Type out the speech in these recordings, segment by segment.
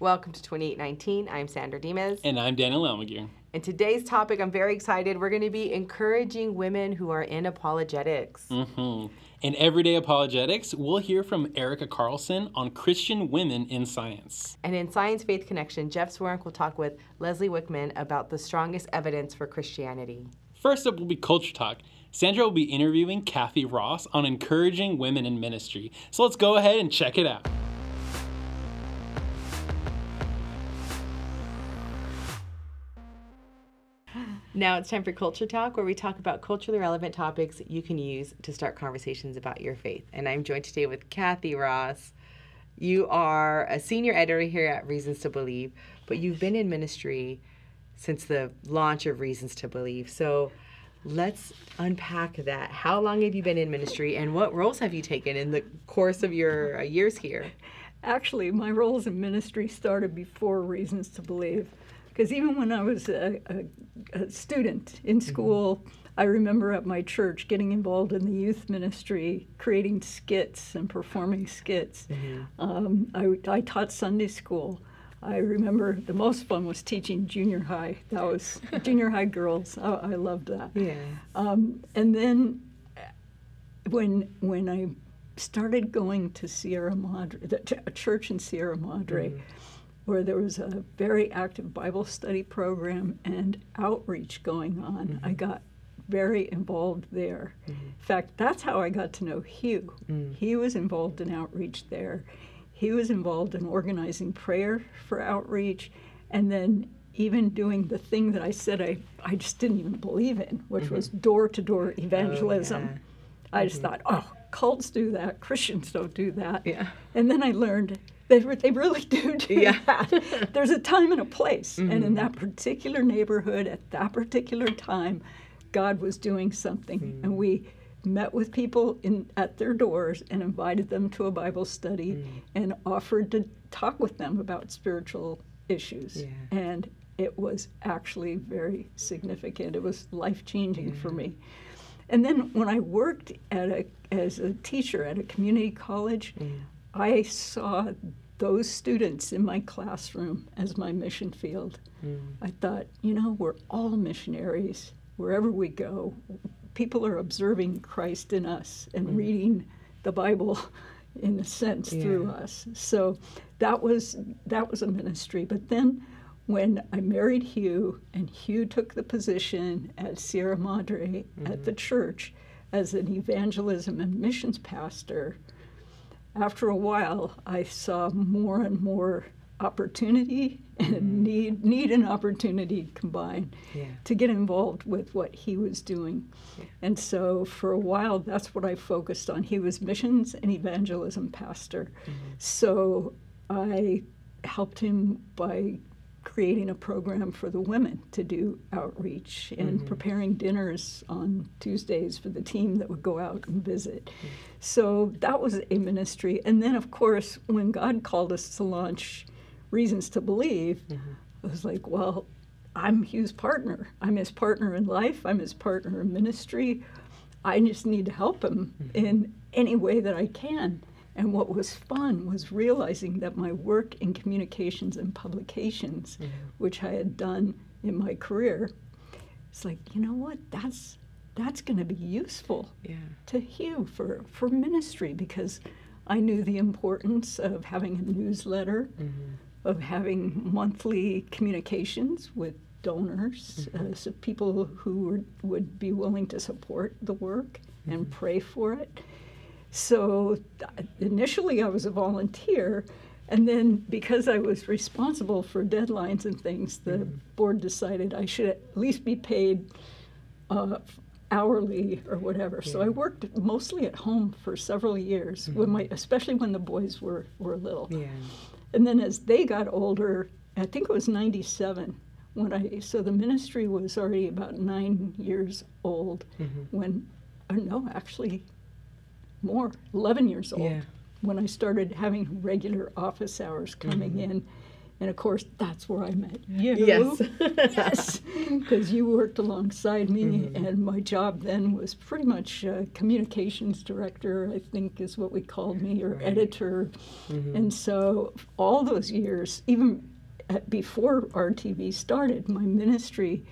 Welcome to 2819. I'm Sandra Dimas. And I'm Daniel Almaguer. And today's topic, I'm very excited. We're going to be encouraging women who are in apologetics. Mm-hmm. In Everyday Apologetics, we'll hear from Erica Carlson on Christian women in science. And in Science Faith Connection, Jeff Zweerink will talk with Leslie Wickman about the strongest evidence for Christianity. First up will be Culture Talk. Sandra will be interviewing Kathy Ross on encouraging women in ministry. So let's go ahead and check it out. Now it's time for Culture Talk, where we talk about culturally relevant topics you can use to start conversations about your faith. And I'm joined today with Kathy Ross. You are a senior editor here at Reasons to Believe, but you've been in ministry since the launch of Reasons to Believe. So let's unpack that. How long have you been in ministry, and what roles have you taken in the course of your uh, years here? Actually, my roles in ministry started before Reasons to Believe. Because even when I was a, a, a student in mm-hmm. school, mm-hmm. I remember at my church getting involved in the youth ministry, creating skits and performing skits. Mm-hmm. Um, I, I, taught Sunday school. I remember the most fun was teaching junior high. That was junior high girls. I, I loved that. Yeah. Um, and then when when I started going to Sierra Madre, the, a church in Sierra Madre. Mm-hmm where there was a very active Bible study program and outreach going on. Mm-hmm. I got very involved there. Mm-hmm. In fact, that's how I got to know Hugh. Mm. He was involved in outreach there. He was involved in organizing prayer for outreach and then even doing the thing that I said I, I just didn't even believe in, which mm-hmm. was door to door evangelism. Oh, yeah. I just mm-hmm. thought, oh, cults do that, Christians don't do that. Yeah. And then I learned they, they really do do yeah. that. There's a time and a place. Mm-hmm. And in mm-hmm. that particular neighborhood, at that particular time, God was doing something. Mm-hmm. And we met with people in, at their doors and invited them to a Bible study mm-hmm. and offered to talk with them about spiritual issues. Yeah. And it was actually very significant. It was life changing yeah. for me. And then when I worked at a, as a teacher at a community college, mm. I saw those students in my classroom as my mission field. Mm. I thought, you know, we're all missionaries wherever we go. People are observing Christ in us and mm. reading the Bible in a sense yeah. through us. So that was that was a ministry. But then when I married Hugh and Hugh took the position at Sierra Madre mm-hmm. at the church as an evangelism and missions pastor, after a while, I saw more and more opportunity and mm-hmm. need need and opportunity combined yeah. to get involved with what he was doing. Yeah. And so for a while that's what I focused on. He was missions and evangelism pastor. Mm-hmm. So I helped him by creating a program for the women to do outreach and mm-hmm. preparing dinners on Tuesdays for the team that would go out and visit. Mm-hmm. So that was a ministry. And then, of course, when God called us to launch Reasons to Believe, mm-hmm. I was like, well, I'm Hugh's partner. I'm his partner in life, I'm his partner in ministry. I just need to help him mm-hmm. in any way that I can. And what was fun was realizing that my work in communications and publications, mm-hmm. which I had done in my career, it's like, you know what? That's that's going to be useful yeah. to Hugh for, for ministry because I knew the importance of having a newsletter, mm-hmm. of having monthly communications with donors, mm-hmm. uh, so people who were, would be willing to support the work mm-hmm. and pray for it. So initially, I was a volunteer. And then, because I was responsible for deadlines and things, the mm-hmm. board decided I should at least be paid uh, hourly or whatever. Yeah. So I worked mostly at home for several years, mm-hmm. when my, especially when the boys were, were little. Yeah. And then as they got older, I think it was 97 when I, so the ministry was already about nine years old mm-hmm. when, or no, actually more, 11 years old. Yeah. When I started having regular office hours coming mm-hmm. in And of course, that's where I met you. Yes. yes. Because you worked alongside me, Mm-hmm. and my job then was pretty much uh, communications director, I think is what we called me, or Right. editor. Mm-hmm. And so, all those years, even at, before RTB started, my ministry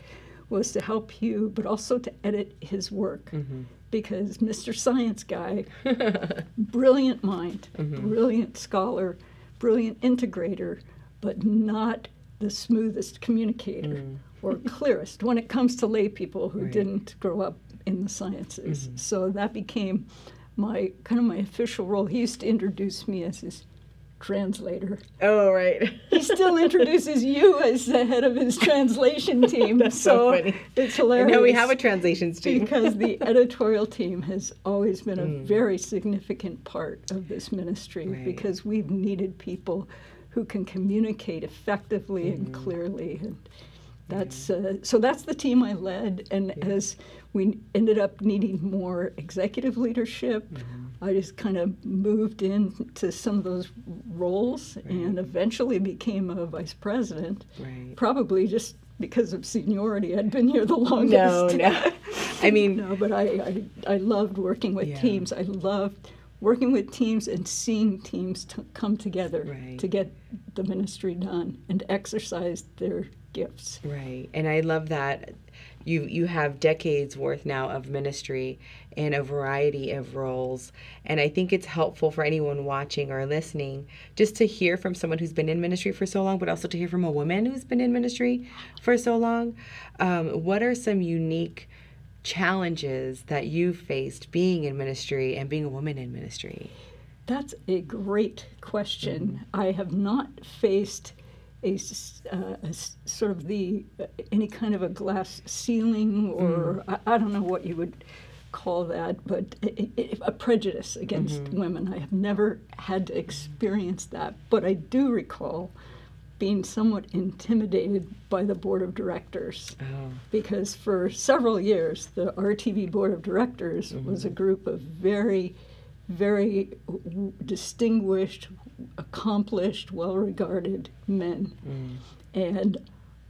was to help Hugh, but also to edit his work. Mm-hmm. Because Mr. Science Guy, brilliant mind, Mm-hmm. brilliant scholar, brilliant integrator, but not the smoothest communicator or clearest when it comes to lay people who Mm. Right. didn't grow up in the sciences. Mm-hmm. So that became my kind of my official role. He used to introduce me as his translator. Oh, right. He still introduces you as the head of his translation team. That's so funny. It's hilarious. know we have a translations team. because the editorial team has always been a Mm. very significant part of this ministry Right. because we've needed people who can communicate effectively Mm-hmm. and clearly and that's uh, so that's the team I led and as we ended up needing more executive leadership Mm-hmm. I just kind of moved into some of those roles and eventually became a vice president right. probably just because of seniority I'd been here the longest No, no. I mean, no, but I, I, I loved working with Yeah. teams. I loved working with teams and seeing teams t- come together Right. to get the ministry done and exercise their gifts. Right. And I love that you you have decades worth now of ministry in a variety of roles. And I think it's helpful for anyone watching or listening just to hear from someone who's been in ministry for so long, but also to hear from a woman who's been in ministry for so long. Um, what are some unique challenges that you've faced being in ministry and being a woman in ministry? That's a great question. Mm-hmm. I have not faced a, uh, a sort of the uh, any kind of a glass ceiling or Mm. I, I don't know what you would call that, but a prejudice against Mm-hmm. women. I have never had to experience that, but I do recall being somewhat intimidated by the board of directors Oh, because for several years the RTB board of directors was a group of very, very w- distinguished, accomplished, well-regarded men, mm. and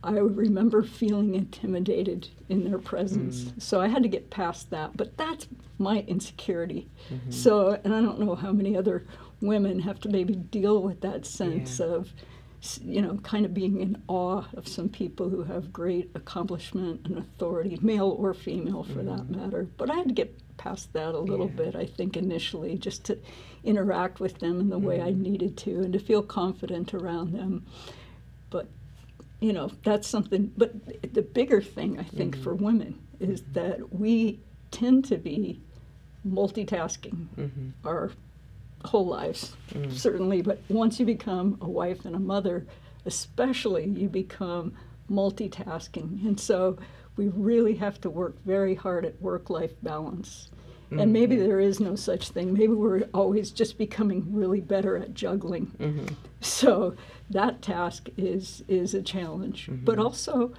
I remember feeling intimidated in their presence. Mm. So I had to get past that, but that's my insecurity. Mm-hmm. So, and I don't know how many other women have to maybe deal with that sense Yeah. of you know, kind of being in awe of some people who have great accomplishment and authority, male or female for that mm-hmm. matter. But I had to get past that a little Yeah. bit, I think, initially, just to interact with them in the way I mm-hmm. needed to and to feel confident around them. But, you know, that's something, but the bigger thing, I think, for mm-hmm. women is that we tend to be multitasking mm-hmm. our whole lives, mm. certainly. But once you become a wife and a mother, especially, you become multitasking. And so we really have to work very hard at work life balance. And maybe mm-hmm. there is no such thing. Maybe we're always just becoming really better at juggling. Mm-hmm. So that task is is a challenge. Mm-hmm. But also,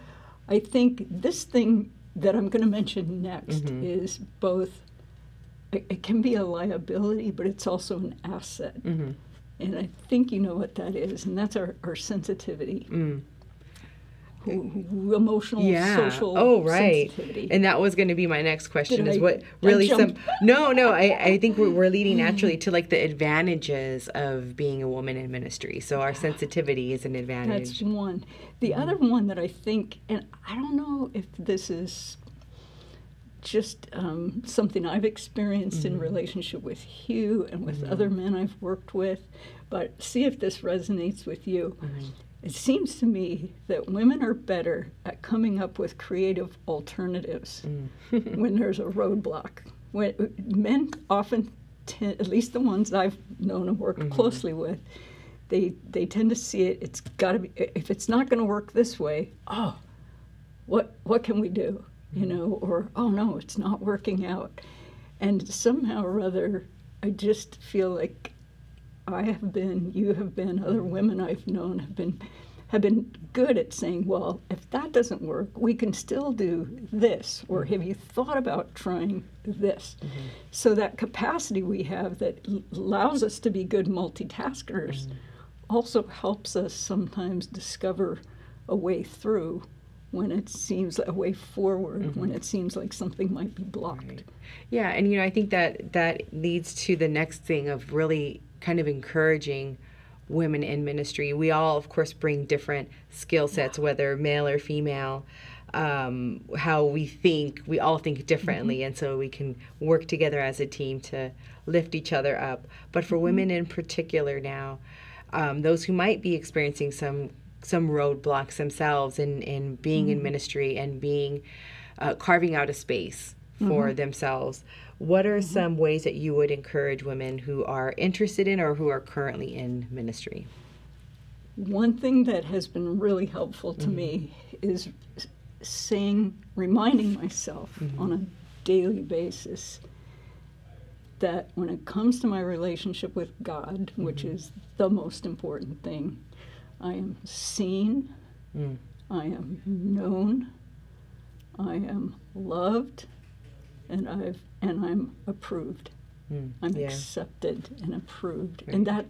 I think this thing that I'm going to mention next mm-hmm. is both. It, it can be a liability, but it's also an asset. Mm-hmm. And I think you know what that is, and that's our, our sensitivity, Mm. emotional, yeah. social oh, right. sensitivity. And that was going to be my next question Did is I- what really some? No, no, I, I think we're, we're leading naturally to like the advantages of being a woman in ministry. So our sensitivity is an advantage. That's one. The other one that I think, and I don't know if this is just um, something I've experienced in mm-hmm. relationship with Hugh and with mm-hmm. other men I've worked with, but see if this resonates with you. Mm-hmm. It seems to me that women are better at coming up with creative alternatives mm. when there's a roadblock. When men often, ten, at least the ones I've known and worked closely with, they they tend to see it. It's got to be. If it's not going to work this way, oh, what what can we do? You mm-hmm. know, or oh no, it's not working out. And somehow or other, I just feel like I have been, you have been, other mm-hmm. women I've known have been have been good at saying, well, if that doesn't work, we can still do this, or mm-hmm. have you thought about trying this? So that capacity we have that allows us to be good multitaskers also helps us sometimes discover a way through when it seems a way forward mm-hmm. when it seems like something might be blocked. Right. Yeah, and you know, I think that that leads to the next thing of really kind of encouraging women in ministry. We all, of course, bring different skill sets, whether male or female. Um, how we think, we all think differently, mm-hmm. and so we can work together as a team to lift each other up. But for mm-hmm. women in particular now, um, those who might be experiencing some some roadblocks themselves in, in being mm-hmm. in ministry and being uh, carving out a space for mm-hmm. themselves. What are mm-hmm. some ways that you would encourage women who are interested in or who are currently in ministry? One thing that has been really helpful to me mm-hmm. is saying, reminding myself mm-hmm. on a daily basis that when it comes to my relationship with God, which mm-hmm. is the most important thing, I am seen, mm. I am known, I am loved, and I've and I'm approved. Mm. I'm yeah. accepted and approved. Right. And that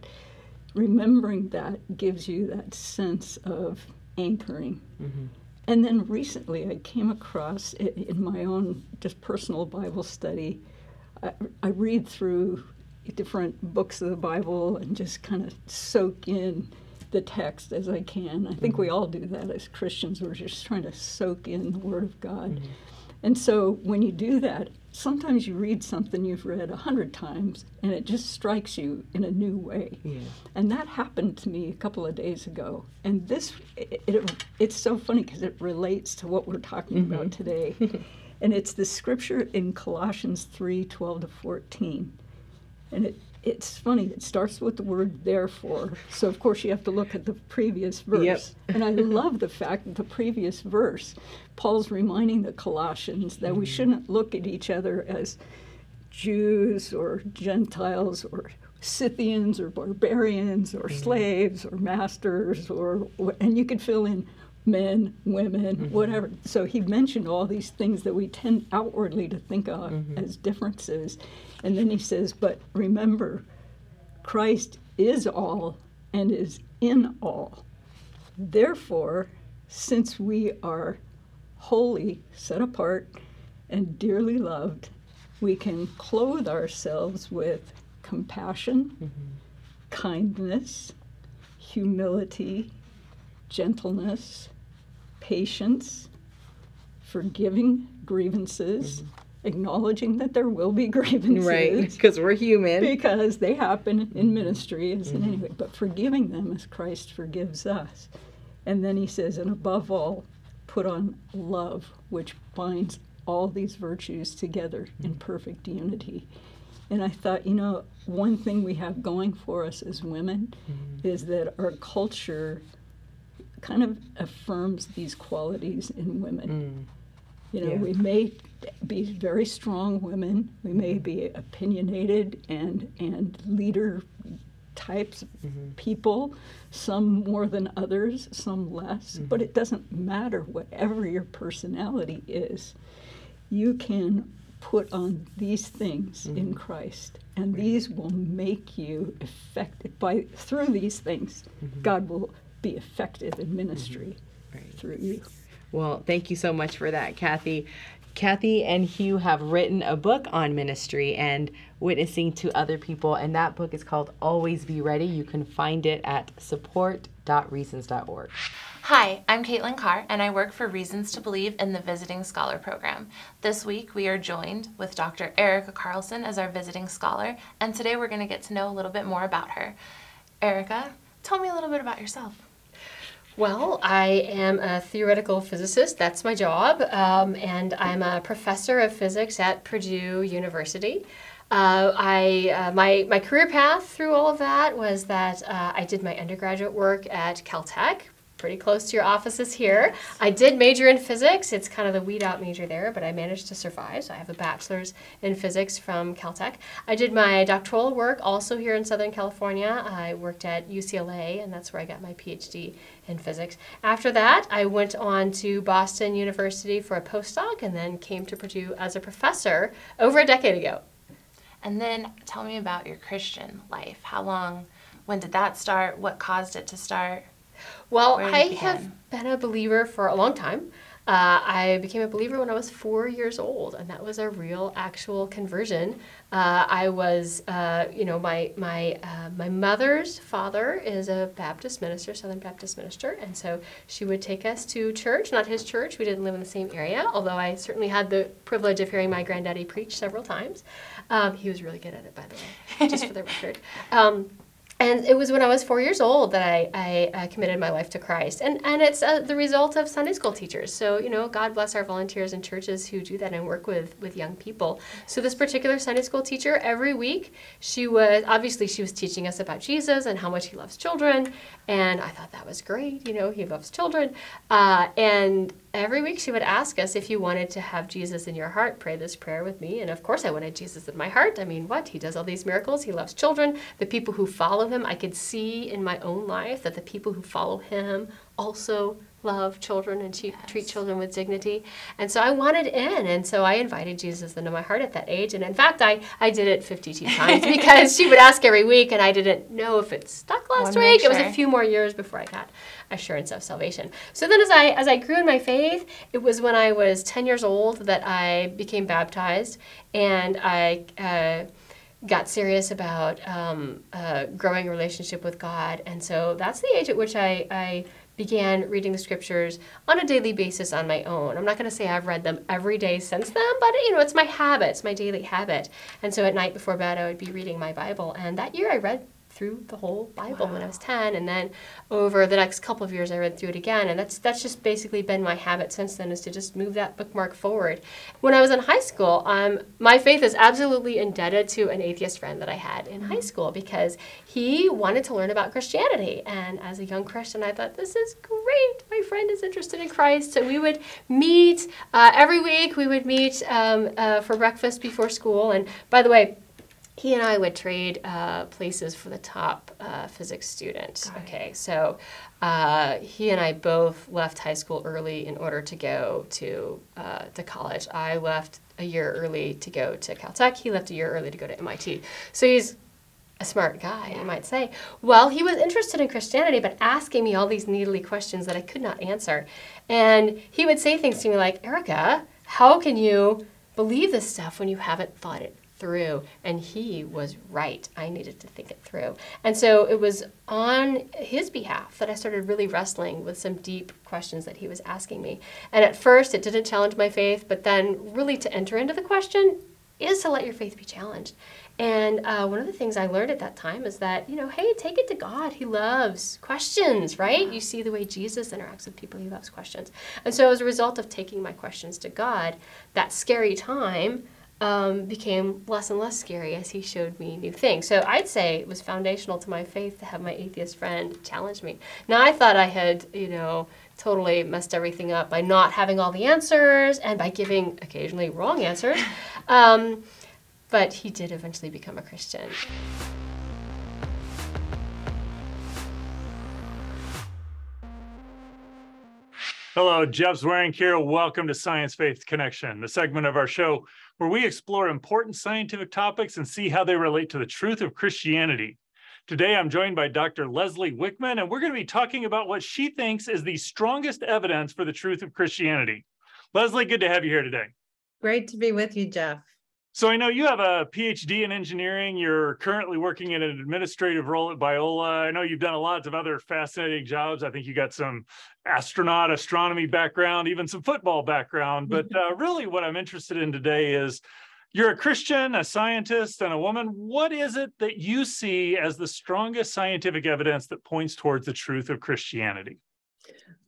remembering that gives you that sense of anchoring. Mm-hmm. And then recently I came across in my own just personal Bible study, I, I read through different books of the Bible and just kind of soak in the text as I can. I think mm-hmm. we all do that as Christians. We're just trying to soak in the Word of God. Mm-hmm. And so when you do that, sometimes you read something you've read a hundred times and it just strikes you in a new way. Yeah. And that happened to me a couple of days ago. And this, it, it it's so funny because it relates to what we're talking mm-hmm. about today. and it's the scripture in Colossians 3 12 to 14. And it it's funny, it starts with the word therefore. So, of course, you have to look at the previous verse. Yep. and I love the fact that the previous verse, Paul's reminding the Colossians that mm-hmm. we shouldn't look at each other as Jews or Gentiles or Scythians or barbarians or mm-hmm. slaves or masters or, and you could fill in men, women, mm-hmm. whatever. So he mentioned all these things that we tend outwardly to think of mm-hmm. as differences. And then he says, but remember, Christ is all and is in all. Therefore, since we are holy, set apart, and dearly loved, we can clothe ourselves with compassion, mm-hmm. kindness, humility, gentleness, patience, forgiving grievances, mm-hmm acknowledging that there will be grievances. Right, because we're human. Because they happen in mm-hmm. ministry as mm-hmm. in any way, but forgiving them as Christ forgives us. And then he says, and above all, put on love, which binds all these virtues together mm-hmm. in perfect unity. And I thought, you know, one thing we have going for us as women mm-hmm. is that our culture kind of affirms these qualities in women. Mm. You know, yeah. we may be very strong women. We may mm-hmm. be opinionated and and leader types mm-hmm. people, some more than others, some less. Mm-hmm. But it doesn't matter. Whatever your personality is, you can put on these things mm-hmm. in Christ, and right. these will make you effective. By through these things, mm-hmm. God will be effective in ministry mm-hmm. right. through you. Well, thank you so much for that, Kathy. Kathy and Hugh have written a book on ministry and witnessing to other people, and that book is called Always Be Ready. You can find it at support.reasons.org. Hi, I'm Caitlin Carr, and I work for Reasons to Believe in the Visiting Scholar Program. This week, we are joined with Dr. Erica Carlson as our visiting scholar, and today we're going to get to know a little bit more about her. Erica, tell me a little bit about yourself. Well, I am a theoretical physicist. That's my job. Um, and I'm a professor of physics at Purdue University. Uh, I, uh, my, my career path through all of that was that uh, I did my undergraduate work at Caltech, pretty close to your offices here. I did major in physics. It's kind of the weed out major there, but I managed to survive. So I have a bachelor's in physics from Caltech. I did my doctoral work also here in Southern California. I worked at UCLA, and that's where I got my PhD in physics. After that, I went on to Boston University for a postdoc and then came to Purdue as a professor over a decade ago. And then tell me about your Christian life. How long when did that start? What caused it to start? Well, I have been a believer for a long time. Uh, I became a believer when I was four years old, and that was a real, actual conversion. Uh, I was, uh, you know, my my uh, my mother's father is a Baptist minister, Southern Baptist minister, and so she would take us to church, not his church. We didn't live in the same area, although I certainly had the privilege of hearing my granddaddy preach several times. Um, he was really good at it, by the way, just for the record. Um, and it was when I was four years old that I, I uh, committed my life to Christ. And, and it's uh, the result of Sunday school teachers. So, you know, God bless our volunteers in churches who do that and work with, with young people. So, this particular Sunday school teacher, every week, she was obviously she was teaching us about Jesus and how much he loves children. And I thought that was great. You know, he loves children. Uh, and every week she would ask us if you wanted to have Jesus in your heart, pray this prayer with me. And of course, I wanted Jesus in my heart. I mean, what? He does all these miracles. He loves children. The people who follow him, I could see in my own life that the people who follow him also love children and che- treat children with dignity. And so I wanted in. And so I invited Jesus into my heart at that age. And in fact, I, I did it 52 times because she would ask every week, and I didn't know if it stuck last week. It was a few more years before I got assurance of salvation. So then as I as I grew in my faith, it was when I was 10 years old that I became baptized and I uh, got serious about um, uh, growing a relationship with God. And so that's the age at which I, I began reading the scriptures on a daily basis on my own. I'm not going to say I've read them every day since then, but you know, it's my habit, it's my daily habit. And so at night before bed, I would be reading my Bible. And that year I read through the whole Bible when I was 10 and then over the next couple of years I read through it again and that's that's just basically been my habit since then is to just move that bookmark forward. When I was in high school, um, my faith is absolutely indebted to an atheist friend that I had in high school because he wanted to learn about Christianity and as a young Christian I thought this is great. My friend is interested in Christ so we would meet uh, every week we would meet um, uh, for breakfast before school and by the way he and I would trade uh, places for the top uh, physics student. Okay, so uh, he and I both left high school early in order to go to uh, to college. I left a year early to go to Caltech. He left a year early to go to MIT. So he's a smart guy, you might say. Well, he was interested in Christianity, but asking me all these needly questions that I could not answer. And he would say things to me like, Erica, how can you believe this stuff when you haven't thought it through? And he was right. I needed to think it through. And so it was on his behalf that I started really wrestling with some deep questions that he was asking me. And at first, it didn't challenge my faith, but then really to enter into the question is to let your faith be challenged. And uh, one of the things I learned at that time is that, you know, hey, take it to God. He loves questions, right? You see the way Jesus interacts with people, he loves questions. And so as a result of taking my questions to God, that scary time um, became less and less scary as he showed me new things. So I'd say it was foundational to my faith to have my atheist friend challenge me. Now, I thought I had, you know, totally messed everything up by not having all the answers and by giving occasionally wrong answers. Um, but he did eventually become a Christian. Hello, Jeff Zweerink here. Welcome to Science Faith Connection, the segment of our show where we explore important scientific topics and see how they relate to the truth of Christianity. Today, I'm joined by Dr. Leslie Wickman, and we're going to be talking about what she thinks is the strongest evidence for the truth of Christianity. Leslie, good to have you here today. Great to be with you, Jeff. So I know you have a PhD in engineering. You're currently working in an administrative role at Biola. I know you've done a lot of other fascinating jobs. I think you got some astronaut, astronomy background, even some football background. But uh, really, what I'm interested in today is you're a Christian, a scientist, and a woman. What is it that you see as the strongest scientific evidence that points towards the truth of Christianity?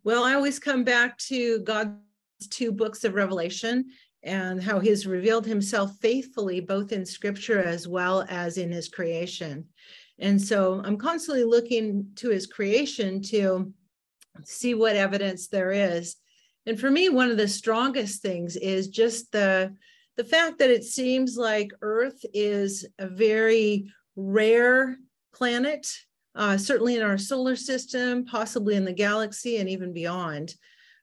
Well, I always come back to God's two books of Revelation and how he's revealed himself faithfully, both in scripture as well as in his creation. And so I'm constantly looking to his creation to see what evidence there is. And for me, one of the strongest things is just the the fact that it seems like Earth is a very rare planet, uh, certainly in our solar system, possibly in the galaxy, and even beyond.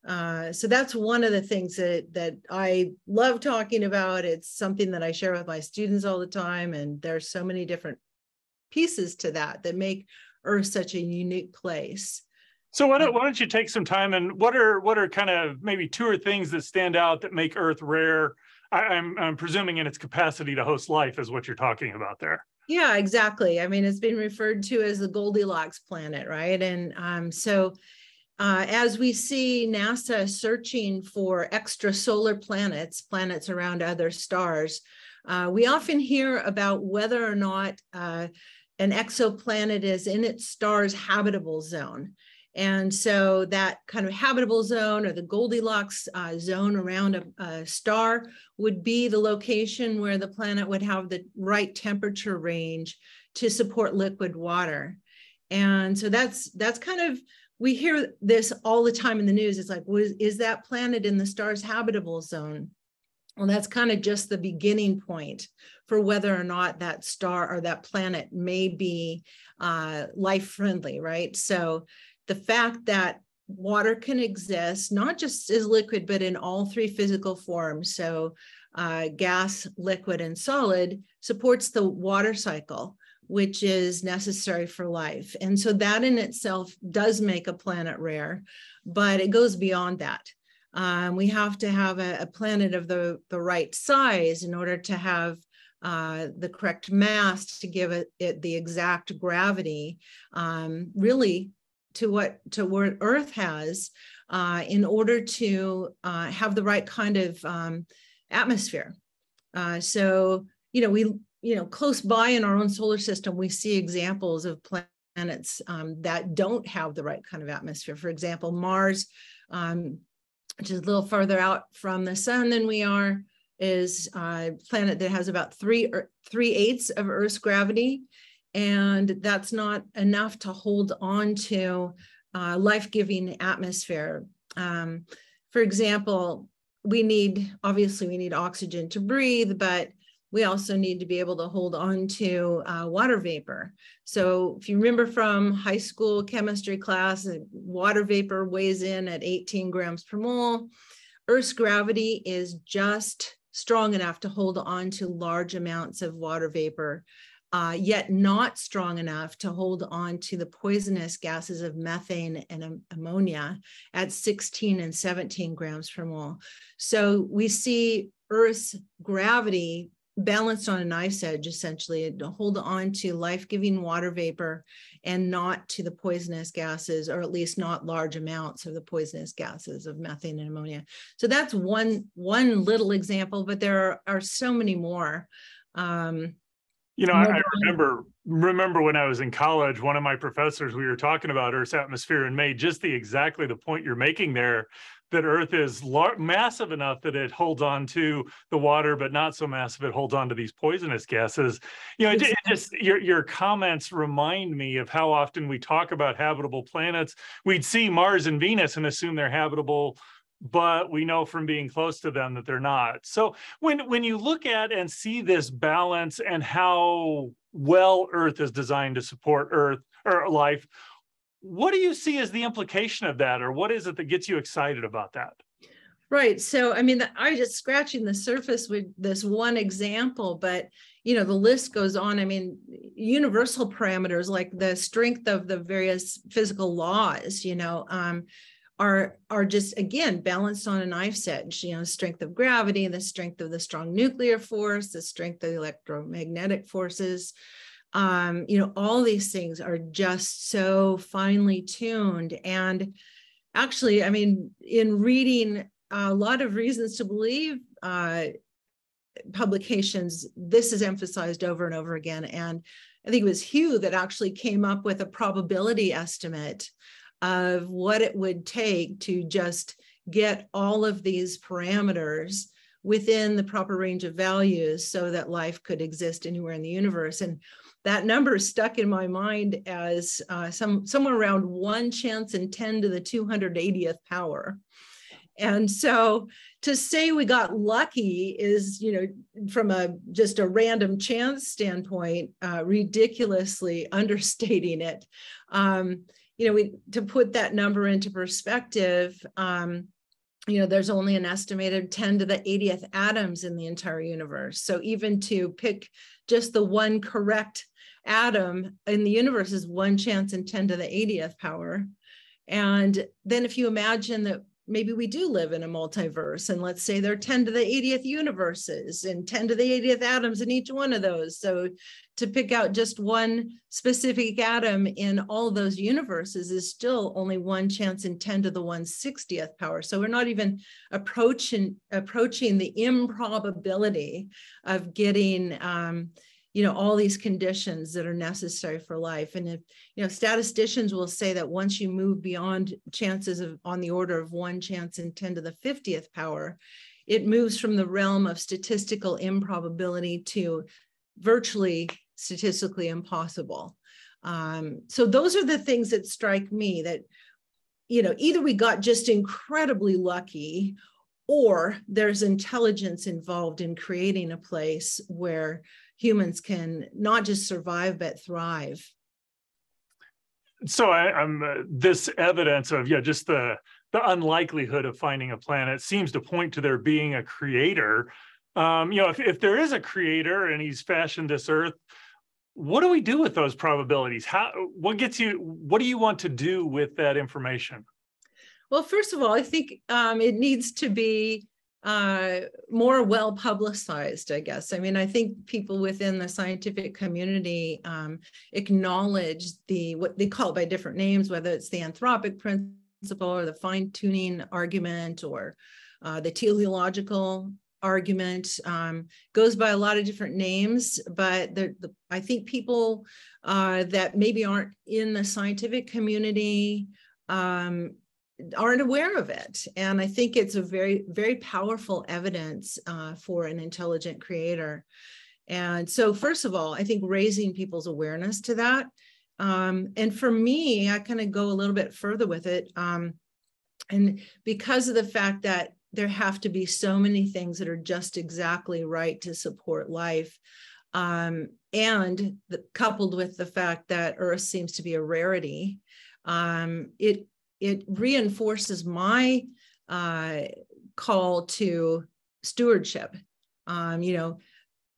Uh, so that's one of the things that that I love talking about. It's something that I share with my students all the time, and there's so many different pieces to that that make Earth such a unique place. So why don't, why don't you take some time and what are what are kind of maybe two or things that stand out that make Earth rare? I, I'm I'm presuming in its capacity to host life is what you're talking about there. Yeah, exactly. I mean, it's been referred to as the Goldilocks planet, right? And um, so uh, as we see NASA searching for extrasolar planets, planets around other stars, uh, we often hear about whether or not uh, an exoplanet is in its star's habitable zone. And so that kind of habitable zone or the Goldilocks uh, zone around a, a, star would be the location where the planet would have the right temperature range to support liquid water. And so that's that's kind of we hear this all the time in the news. It's like, was, is that planet in the star's habitable zone? Well, that's kind of just the beginning point for whether or not that star or that planet may be uh, life friendly, right? So the fact that water can exist not just as liquid but in all three physical forms so uh, gas liquid and solid supports the water cycle which is necessary for life and so that in itself does make a planet rare but it goes beyond that um, we have to have a, a, planet of the, the right size in order to have uh, the correct mass to give it, it the exact gravity um, really to what to what Earth has uh, in order to uh, have the right kind of um, atmosphere. Uh, so you know we you know close by in our own solar system we see examples of planets um, that don't have the right kind of atmosphere. For example, Mars, um, which is a little farther out from the sun than we are, is a planet that has about three or three eighths of Earth's gravity and that's not enough to hold on to uh, life-giving atmosphere. Um, for example, we need, obviously we need oxygen to breathe, but we also need to be able to hold on to uh, water vapor. So if you remember from high school chemistry class, water vapor weighs in at 18 grams per mole. Earth's gravity is just strong enough to hold on to large amounts of water vapor uh, yet not strong enough to hold on to the poisonous gases of methane and ammonia at 16 and 17 grams per mole. So we see Earth's gravity balanced on a knife's edge, essentially, to hold on to life giving water vapor and not to the poisonous gases, or at least not large amounts of the poisonous gases of methane and ammonia. So that's one, one little example, but there are, are so many more. Um, you know, I, I, remember remember when I was in college, one of my professors, we were talking about Earth's atmosphere and made just the exactly the point you're making there, that Earth is lar- massive enough that it holds on to the water, but not so massive it holds on to these poisonous gases. You know, it, it just your your comments remind me of how often we talk about habitable planets. We'd see Mars and Venus and assume they're habitable but we know from being close to them that they're not. So when when you look at and see this balance and how well Earth is designed to support Earth or life, what do you see as the implication of that, or what is it that gets you excited about that? Right. So, I mean, I was just scratching the surface with this one example, but you know, the list goes on. I mean, universal parameters like the strength of the various physical laws, you know, um, are are just again balanced on a knife's edge you know strength of gravity the strength of the strong nuclear force the strength of the electromagnetic forces um, you know all these things are just so finely tuned. And actually i mean in reading a lot of reasons to believe uh, publications this is emphasized over and over again. And i think it was hugh that actually came up with a probability estimate of what it would take to just get all of these parameters within the proper range of values so that life could exist anywhere in the universe. And that number stuck in my mind as uh, some somewhere around one chance in 10 to the 280th power. And so to say we got lucky is, you know, from a just a random chance standpoint, uh, ridiculously understating it. Um, you know, we to put that number into perspective, um, you know, there's only an estimated 10 to the 80th atoms in the entire universe. So even to pick just the one correct atom in the universe is one chance in 10 to the 80th power. And then if you imagine that maybe we do live in a multiverse and let's say there are 10 to the 80th universes and 10 to the 80th atoms in each one of those. So to pick out just one specific atom in all those universes is still only one chance in 10 to the 160th power. So we're not even approaching approaching the improbability of getting um, you know all these conditions that are necessary for life. And if you know statisticians will say that once you move beyond chances of on the order of one chance in 10 to the 50th power it moves from the realm of statistical improbability to virtually statistically impossible. Um, so those are the things that strike me that you know either we got just incredibly lucky or there's intelligence involved in creating a place where humans can not just survive but thrive. So I, am uh, this evidence of yeah just the the unlikelihood of finding a planet seems to point to there being a creator. Um, you know if, if there is a creator and he's fashioned this earth what do we do with those probabilities? How what gets you what do you want to do with that information? Well first of all i think um, it needs to be uh, more well publicized, I guess. I mean, I think people within the scientific community um, acknowledge the what they call it by different names, whether it's the anthropic principle or the fine tuning argument or uh, the teleological argument um, goes by a lot of different names but the, the, i think people uh, that maybe aren't in the scientific community um, aren't aware of it. And I think it's a very, very powerful evidence uh, for an intelligent creator. And so, first of all, I think raising people's awareness to that. Um, and for me, I kind of go a little bit further with it. Um, and because of the fact that there have to be so many things that are just exactly right to support life, um, and the, coupled with the fact that Earth seems to be a rarity, um, it it reinforces my uh, call to stewardship. Um, you know,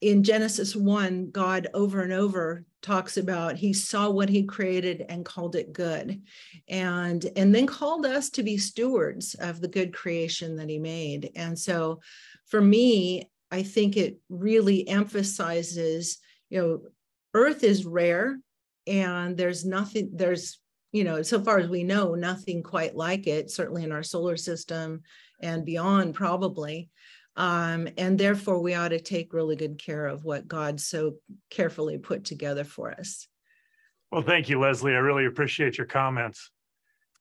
in Genesis 1, God over and over talks about he saw what he created and called it good and and then called us to be stewards of the good creation that he made and so for me i think it really emphasizes you know earth is rare and there's nothing there's you know, so far as we know, nothing quite like it, certainly in our solar system and beyond, probably. Um, and therefore, we ought to take really good care of what God so carefully put together for us. Well, thank you, Leslie. I really appreciate your comments.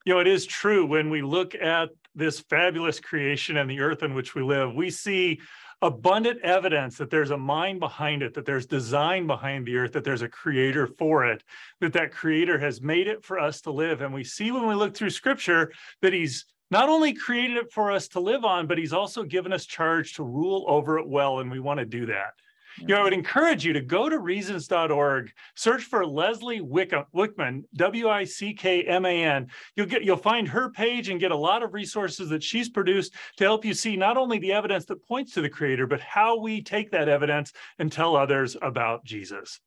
You know, it is true when we look at this fabulous creation and the earth in which we live, we see abundant evidence that there's a mind behind it, that there's design behind the earth, that there's a creator for it, that that creator has made it for us to live. And we see when we look through scripture that he's not only created it for us to live on, but he's also given us charge to rule over it well. And we want to do that. You know, I would encourage you to go to reasons.org, search for Leslie Wickman, W-I-C-K-M-A-N. You'll get you'll find her page and get a lot of resources that she's produced to help you see not only the evidence that points to the creator, but how we take that evidence and tell others about Jesus.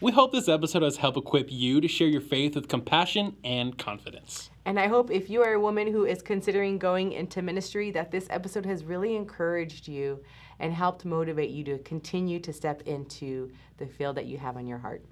We hope this episode has helped equip you to share your faith with compassion and confidence. And I hope if you are a woman who is considering going into ministry, that this episode has really encouraged you and helped motivate you to continue to step into the field that you have on your heart.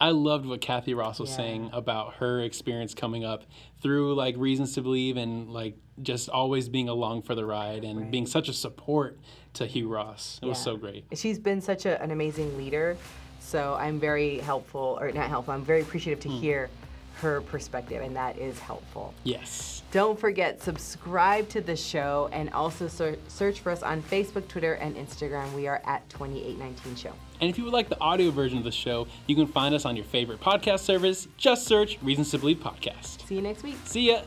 I loved what Kathy Ross was yeah. saying about her experience coming up through like reasons to believe and like just always being along for the ride and right. being such a support to Hugh Ross. It yeah. was so great. She's been such a, an amazing leader. So I'm very helpful, or not helpful, I'm very appreciative to mm. hear her perspective, and that is helpful. Yes. Don't forget, subscribe to the show and also search for us on Facebook, Twitter, and Instagram. We are at 2819 Show. And if you would like the audio version of the show, you can find us on your favorite podcast service. Just search Reasons to Believe Podcast. See you next week. See ya.